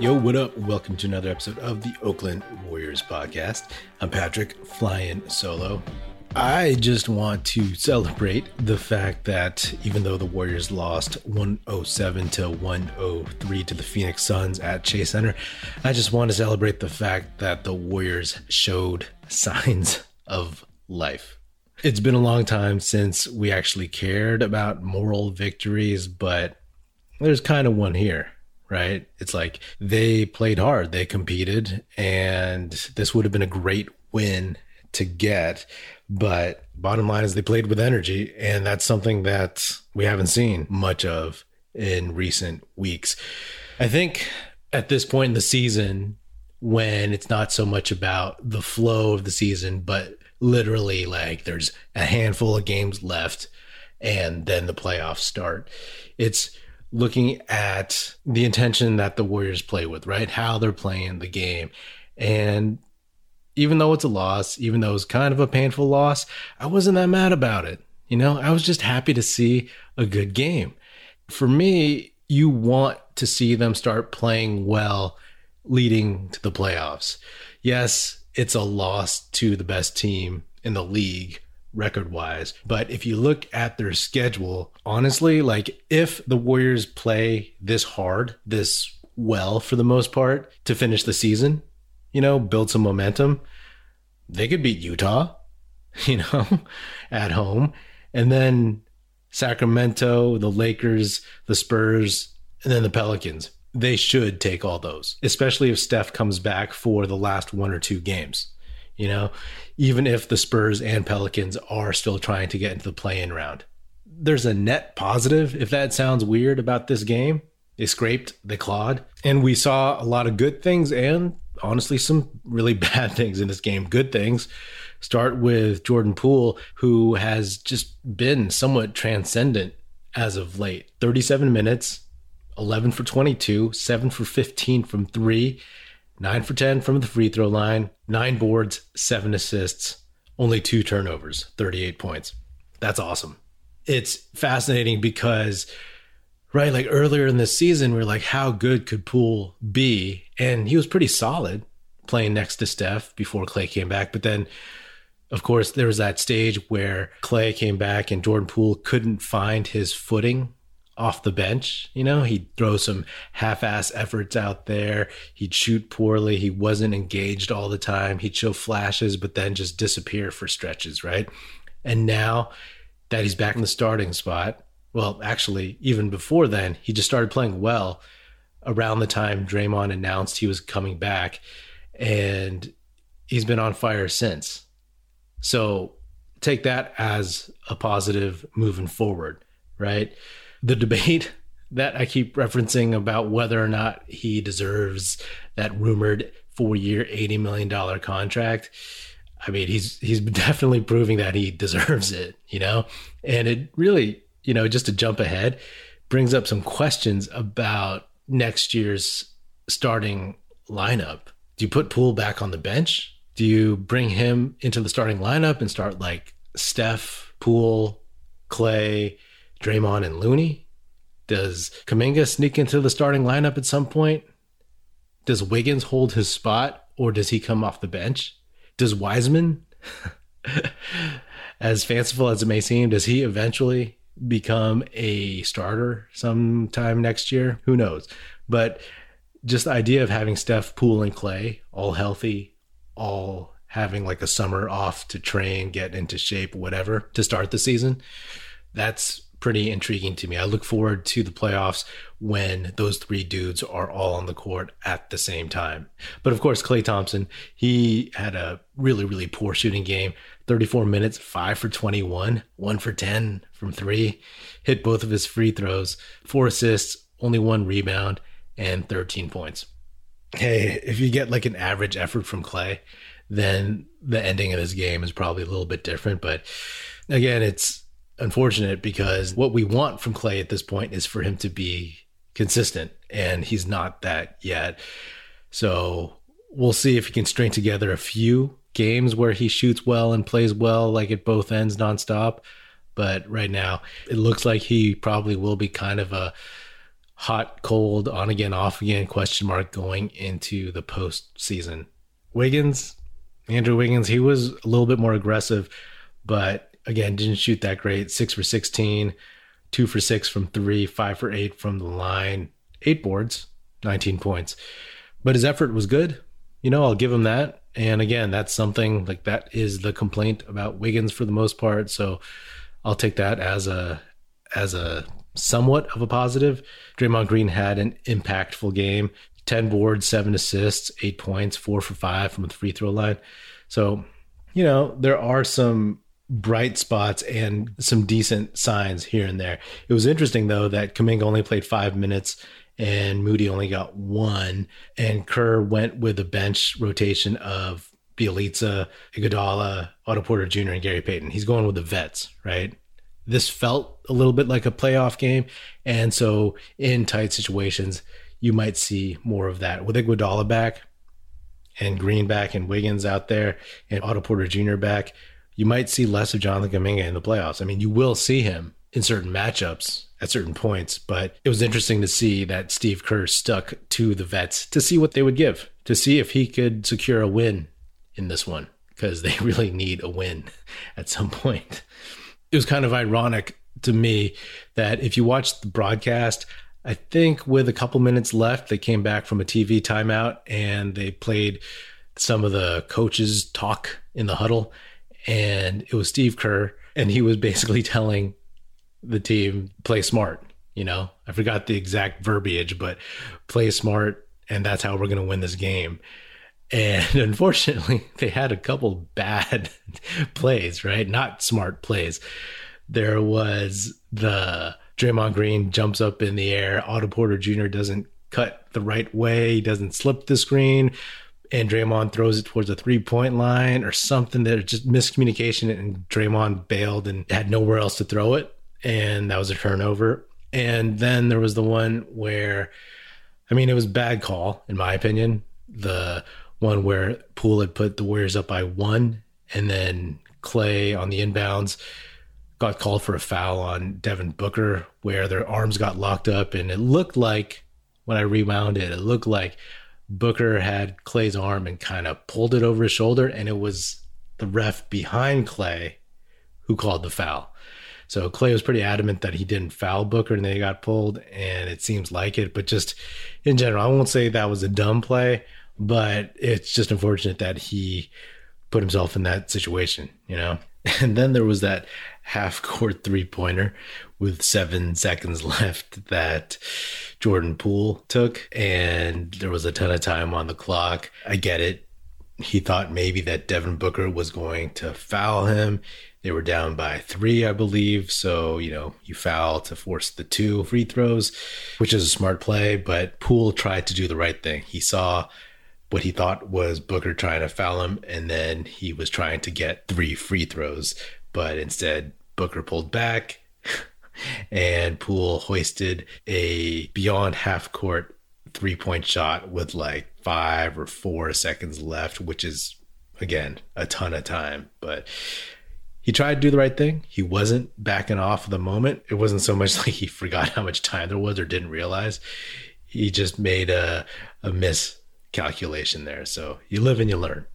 Yo, what up? Welcome to another episode of the Oakland Warriors podcast. I'm Patrick, flying solo. I just want to celebrate the fact that even though the Warriors lost 107 to 103 to the Phoenix Suns at Chase Center, I just want to celebrate the fact that the Warriors showed signs of life. It's been a long time since we actually cared about moral victories, but there's kind of one here right? It's like they played hard, they competed, and this would have been a great win to get. But bottom line is they played with energy, and that's something that we haven't seen much of in recent weeks. I think at this point in the season, when it's not so much about the flow of the season, but literally like there's a handful of games left and then the playoffs start. It's looking at the intention that the Warriors play with, right? How they're playing the game. And even though it's a loss, even though it's kind of a painful loss, I wasn't that mad about it. You know, I was just happy to see a good game. For me, you want to see them start playing well leading to the playoffs. Yes, it's a loss to the best team in the league, record wise. But if you look at their schedule, honestly, like if the Warriors play this hard, this well for the most part to finish the season, you know, build some momentum, they could beat Utah, you know, at home. And then Sacramento, the Lakers, the Spurs, and then the Pelicans. They should take all those, especially if Steph comes back for the last one or two games. You know, even if the Spurs and Pelicans are still trying to get into the play in round. There's a net positive, if that sounds weird about this game. They scraped, they clawed, and we saw a lot of good things and honestly some really bad things in this game. Good things start with Jordan Poole, who has just been somewhat transcendent as of late. 37 minutes, 11 for 22, 7 for 15 from three, nine for 10 from the free throw line, nine boards, seven assists, only two turnovers, 38 points. That's awesome. It's fascinating because, right, like earlier in the season, we are like, how good could Poole be? And he was pretty solid playing next to Steph before Klay came back. But then, of course, there was that stage where Klay came back and Jordan Poole couldn't find his footing off the bench. You know, he'd throw some half ass efforts out there. He'd shoot poorly. He wasn't engaged all the time. He'd show flashes, but then just disappear for stretches, right? And now that he's back in the starting spot, well, actually, even before then, he just started playing well around the time Draymond announced he was coming back. And he's been on fire since. So take that as a positive moving forward, right? The debate that I keep referencing about whether or not he deserves that rumored four year, $80 million contract. I mean, he's he's definitely proving that he deserves it, you know? And it really, you know, just to jump ahead, brings up some questions about next year's starting lineup. Do you put Poole back on the bench? Do you bring him into the starting lineup and start like Steph, Poole, Klay, Draymond and Looney? Does Kuminga sneak into the starting lineup at some point? Does Wiggins hold his spot or does he come off the bench? Does Wiseman, as fanciful as it may seem, does he eventually become a starter sometime next year? Who knows? But just the idea of having Steph, Poole, and Klay all healthy, all having like a summer off to train, get into shape, whatever, to start the season, that's pretty intriguing to me. I look forward to the playoffs when those three dudes are all on the court at the same time. But of course, Klay Thompson, he had a really, really poor shooting game 34 minutes, five for 21, one for 10 from three, hit both of his free throws, four assists, only one rebound, and 13 points. Hey, if you get like an average effort from Klay, then the ending of this game is probably a little bit different. But again, it's unfortunate because what we want from Klay at this point is for him to be consistent, and he's not that yet. So we'll see if he can string together a few games where he shoots well and plays well, like at both ends nonstop. But right now, it looks like he probably will be kind of a hot, cold, on again, off again question mark going into the postseason. Wiggins, Andrew Wiggins, he was a little bit more aggressive, but again, didn't shoot that great. Six for 16, two for six from three, five for eight from the line, eight boards, 19 points. But his effort was good. You know, I'll give him that. And again, that's something like that is the complaint about Wiggins for the most part. So I'll take that as a as a somewhat of a positive. Draymond Green had an impactful game. 10 boards, seven assists, eight points, four for five from the free throw line. So, you know, there are some bright spots and some decent signs here and there. It was interesting though that Kuminga only played five minutes and Moody only got one, and Kerr went with a bench rotation of Bjelica, Iguodala, Otto Porter Jr., and Gary Payton. He's going with the vets, right? This felt a little bit like a playoff game, and so in tight situations, you might see more of that with Iguodala back and Green back and Wiggins out there and Otto Porter Jr. back you might see less of Jonathan Kuminga in the playoffs. I mean, you will see him in certain matchups at certain points, but it was interesting to see that Steve Kerr stuck to the vets to see what they would give, to see if he could secure a win in this one, because they really need a win at some point. It was kind of ironic to me that if you watch the broadcast, I think with a couple minutes left, they came back from a TV timeout and they played some of the coaches talk in the huddle and it was Steve Kerr, and he was basically telling the team play smart. You know, I forgot the exact verbiage, but play smart, and that's how we're going to win this game. And unfortunately, they had a couple bad plays, right? Not smart plays. There was the Draymond Green jumps up in the air. Otto Porter Jr. doesn't cut the right way. He doesn't slip the screen and Draymond throws it towards a three point line or something that just miscommunication and Draymond bailed and had nowhere else to throw it. And that was a turnover. And then there was the one where, I mean, it was bad call, in my opinion. The one where Poole had put the Warriors up by one, and then Klay on the inbounds got called for a foul on Devin Booker, where their arms got locked up. And it looked like, when I rewound it, it looked like Booker had Klay's arm and kind of pulled it over his shoulder, and it was the ref behind Klay who called the foul. So Klay was pretty adamant that he didn't foul Booker and they got pulled, and it seems like it. But just in general, I won't say that was a dumb play, but it's just unfortunate that he put himself in that situation, you know? And then there was that half court three pointer with seven seconds left that Jordan Poole took, and there was a ton of time on the clock. I get it. He thought maybe that Devin Booker was going to foul him. They were down by three, I believe. So, you know, you foul to force the two free throws, which is a smart play. But Poole tried to do the right thing. He saw what he thought was Booker trying to foul him, and then he was trying to get three free throws. But instead, Booker pulled back and Poole hoisted a beyond half court three point shot with like five or four seconds left, which is, again, a ton of time. But he tried to do the right thing. He wasn't backing off the moment. It wasn't so much like he forgot how much time there was or didn't realize. He just made a, a miscalculation there. So you live and you learn.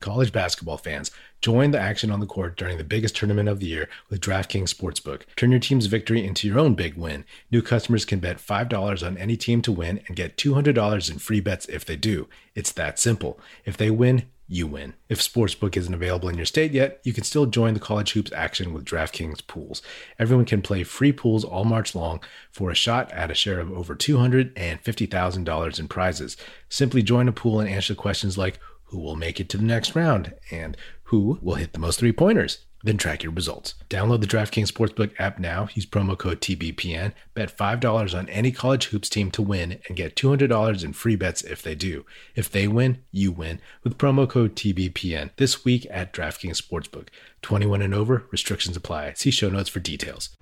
College basketball fans, join the action on the court during the biggest tournament of the year with DraftKings Sportsbook. Turn your team's victory into your own big win. New customers can bet $5 on any team to win and get $200 in free bets if they do. It's that simple. If they win, you win. If Sportsbook isn't available in your state yet, you can still join the college hoops action with DraftKings pools. Everyone can play free pools all March long for a shot at a share of over $250,000 in prizes. Simply join a pool and answer questions like who will make it to the next round, and who will hit the most three pointers. Then track your results. Download the DraftKings Sportsbook app now. Use promo code TBPN. Bet $5 on any college hoops team to win and get $200 in free bets if they do. If they win, you win with promo code TBPN this week at DraftKings Sportsbook. 21 and over, restrictions apply. See show notes for details.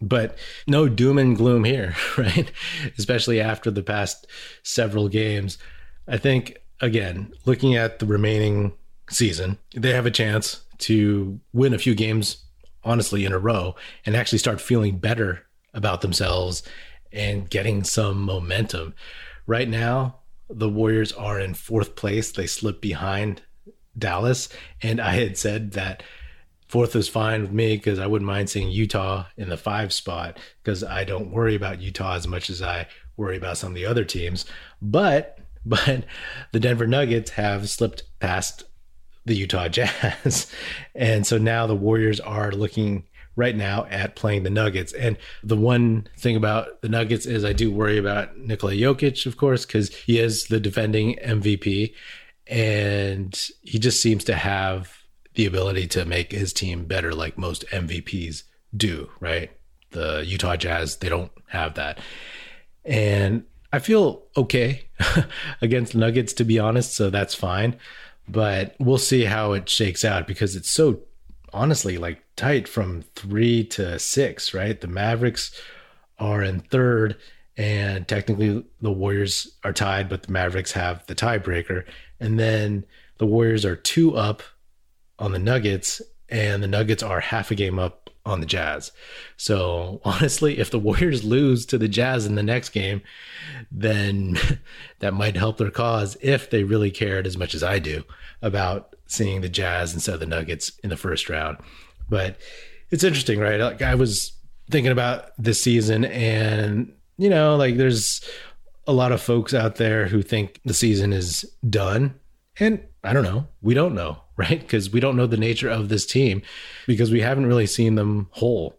But no doom and gloom here, right? Especially after the past several games. I think again, looking at the remaining season, they have a chance to win a few games, honestly, in a row and actually start feeling better about themselves and getting some momentum. Right now, the Warriors are in fourth place. They slip behind Dallas. And I had said that fourth is fine with me because I wouldn't mind seeing Utah in the five spot because I don't worry about Utah as much as I worry about some of the other teams. But but the Denver Nuggets have slipped past the Utah Jazz. and so now the Warriors are looking right now at playing the Nuggets. And the one thing about the Nuggets is I do worry about Nikola Jokic, of course, because he is the defending MVP. And he just seems to have the ability to make his team better, like most MVPs do, right? The Utah Jazz, they don't have that. And I feel okay against Nuggets, to be honest. So that's fine. But we'll see how it shakes out because it's so honestly like tight from three to six, right? The Mavericks are in third, and technically the Warriors are tied, but the Mavericks have the tiebreaker. And then the Warriors are two up on the Nuggets, and the Nuggets are half a game up on the Jazz. So honestly, if the Warriors lose to the Jazz in the next game, then that might help their cause if they really cared as much as I do about seeing the Jazz instead of the Nuggets in the first round. But it's interesting, right? Like I was thinking about this season and you know, like there's a lot of folks out there who think the season is done. And I don't know. We don't know, right? Because we don't know the nature of this team because we haven't really seen them whole.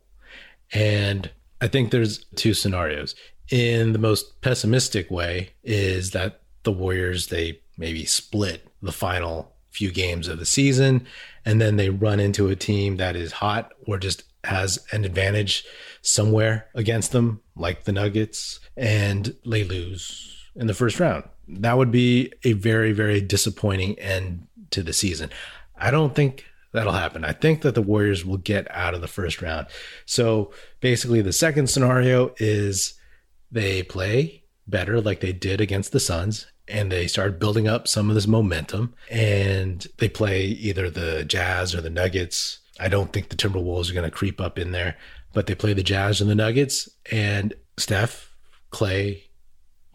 And I think there's two scenarios. In the most pessimistic way is that the Warriors they maybe split the final few games of the season and then they run into a team that is hot or just has an advantage somewhere against them like the Nuggets and they lose in the first round. That would be a very very disappointing end to the season. I don't think that'll happen. I think that the Warriors will get out of the first round. So basically, the second scenario is they play better like they did against the Suns and they start building up some of this momentum and they play either the Jazz or the Nuggets. I don't think the Timberwolves are going to creep up in there, but they play the Jazz and the Nuggets and Steph, Klay,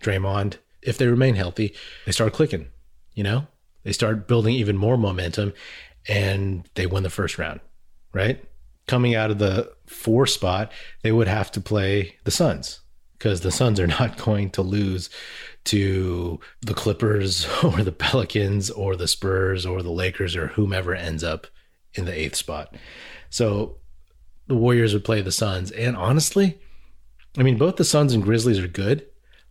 Draymond, if they remain healthy, they start clicking, you know? They start building even more momentum and they win the first round, right? Coming out of the four spot, they would have to play the Suns because the Suns are not going to lose to the Clippers or the Pelicans or the Spurs or the Lakers or whomever ends up in the eighth spot. So the Warriors would play the Suns. And honestly, I mean, both the Suns and Grizzlies are good,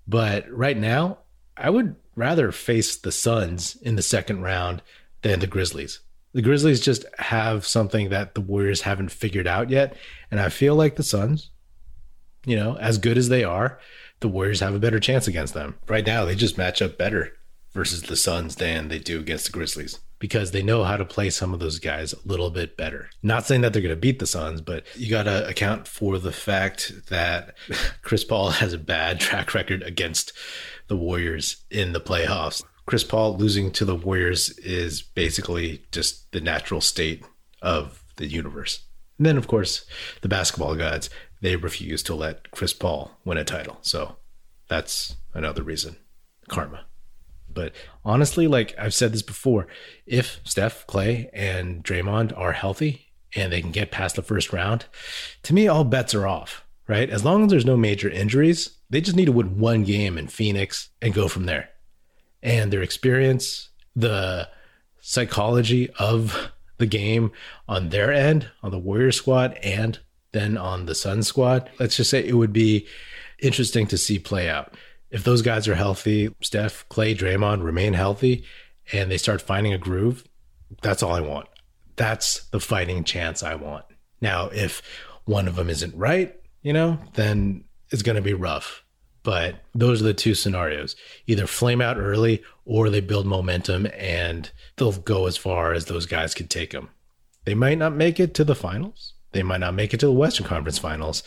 but right now, I would rather face the Suns in the second round than the Grizzlies. The Grizzlies just have something that the Warriors haven't figured out yet. And I feel like the Suns, you know, as good as they are, the Warriors have a better chance against them. Right now, they just match up better versus the Suns than they do against the Grizzlies because they know how to play some of those guys a little bit better. Not saying that they're going to beat the Suns, but you got to account for the fact that Chris Paul has a bad track record against the Warriors in the playoffs. Chris Paul losing to the Warriors is basically just the natural state of the universe. And then, of course, the basketball gods, they refuse to let Chris Paul win a title. So that's another reason karma. But honestly, like I've said this before, if Steph, Klay, and Draymond are healthy and they can get past the first round, to me, all bets are off, right? As long as there's no major injuries, they just need to win one game in Phoenix and go from there. And their experience, the psychology of the game on their end, on the Warrior squad, and then on the Sun squad, let's just say it would be interesting to see play out if those guys are healthy, Steph, Klay, Draymond remain healthy, and they start finding a groove, that's all I want. That's the fighting chance I want. Now, if one of them isn't right, you know, then it's going to be rough. But those are the two scenarios either flame out early or they build momentum and they'll go as far as those guys can take them. They might not make it to the finals. They might not make it to the Western Conference finals.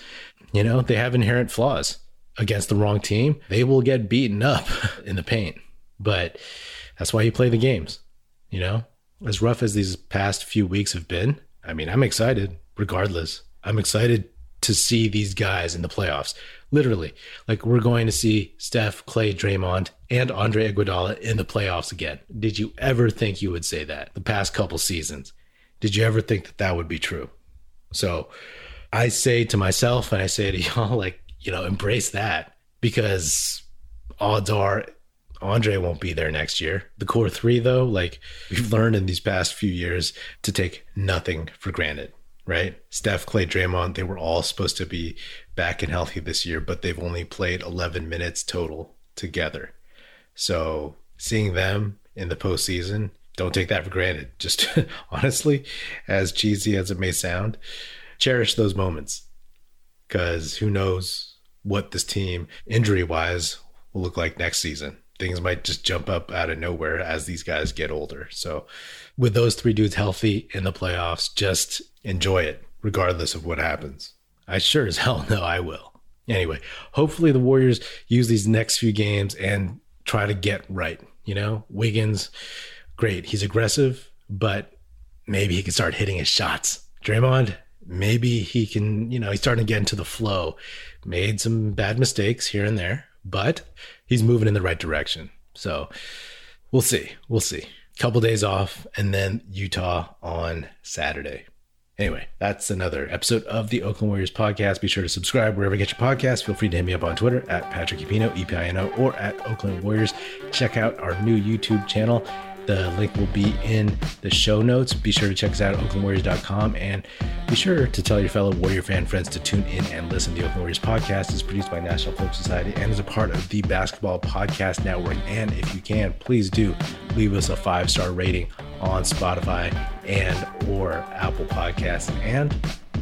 You know, they have inherent flaws against the wrong team, they will get beaten up in the paint. But that's why you play the games, you know? As rough as these past few weeks have been, I mean, I'm excited regardless. I'm excited to see these guys in the playoffs. Literally, like we're going to see Steph, Klay, Draymond, and Andre Iguodala in the playoffs again. Did you ever think you would say that the past couple seasons? Did you ever think that that would be true? So I say to myself and I say to y'all, like, you know, embrace that because odds are Andre won't be there next year. The core three, though, like we've learned in these past few years to take nothing for granted right? Steph, Klay, Draymond, they were all supposed to be back and healthy this year, but they've only played 11 minutes total together. So seeing them in the postseason, don't take that for granted. Just honestly, as cheesy as it may sound, cherish those moments because who knows what this team, injury wise, will look like next season. Things might just jump up out of nowhere as these guys get older. So, with those three dudes healthy in the playoffs, just enjoy it, regardless of what happens. I sure as hell know I will. Anyway, hopefully the Warriors use these next few games and try to get right. You know, Wiggins, great. He's aggressive, but maybe he can start hitting his shots. Draymond, maybe he can, you know, he's starting to get into the flow. Made some bad mistakes here and there, but he's moving in the right direction. So we'll see. We'll see. Couple days off and then Utah on Saturday. Anyway, that's another episode of the Oakland Warriors podcast. Be sure to subscribe wherever you get your podcast. Feel free to hit me up on Twitter at Patrick Epino, E-P-I-N-O, or at Oakland Warriors. Check out our new YouTube channel the link will be in the show notes. Be sure to check us out at oaklandwarriors.com and be sure to tell your fellow Warrior fan friends to tune in and listen. The Oakland Warriors podcast is produced by National Film Society and is a part of the Basketball Podcast Network. And if you can, please do leave us a five star rating on Spotify and or Apple Podcasts and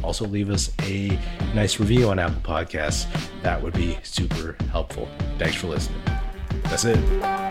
also leave us a nice review on Apple Podcasts. That would be super helpful. Thanks for listening. That's it.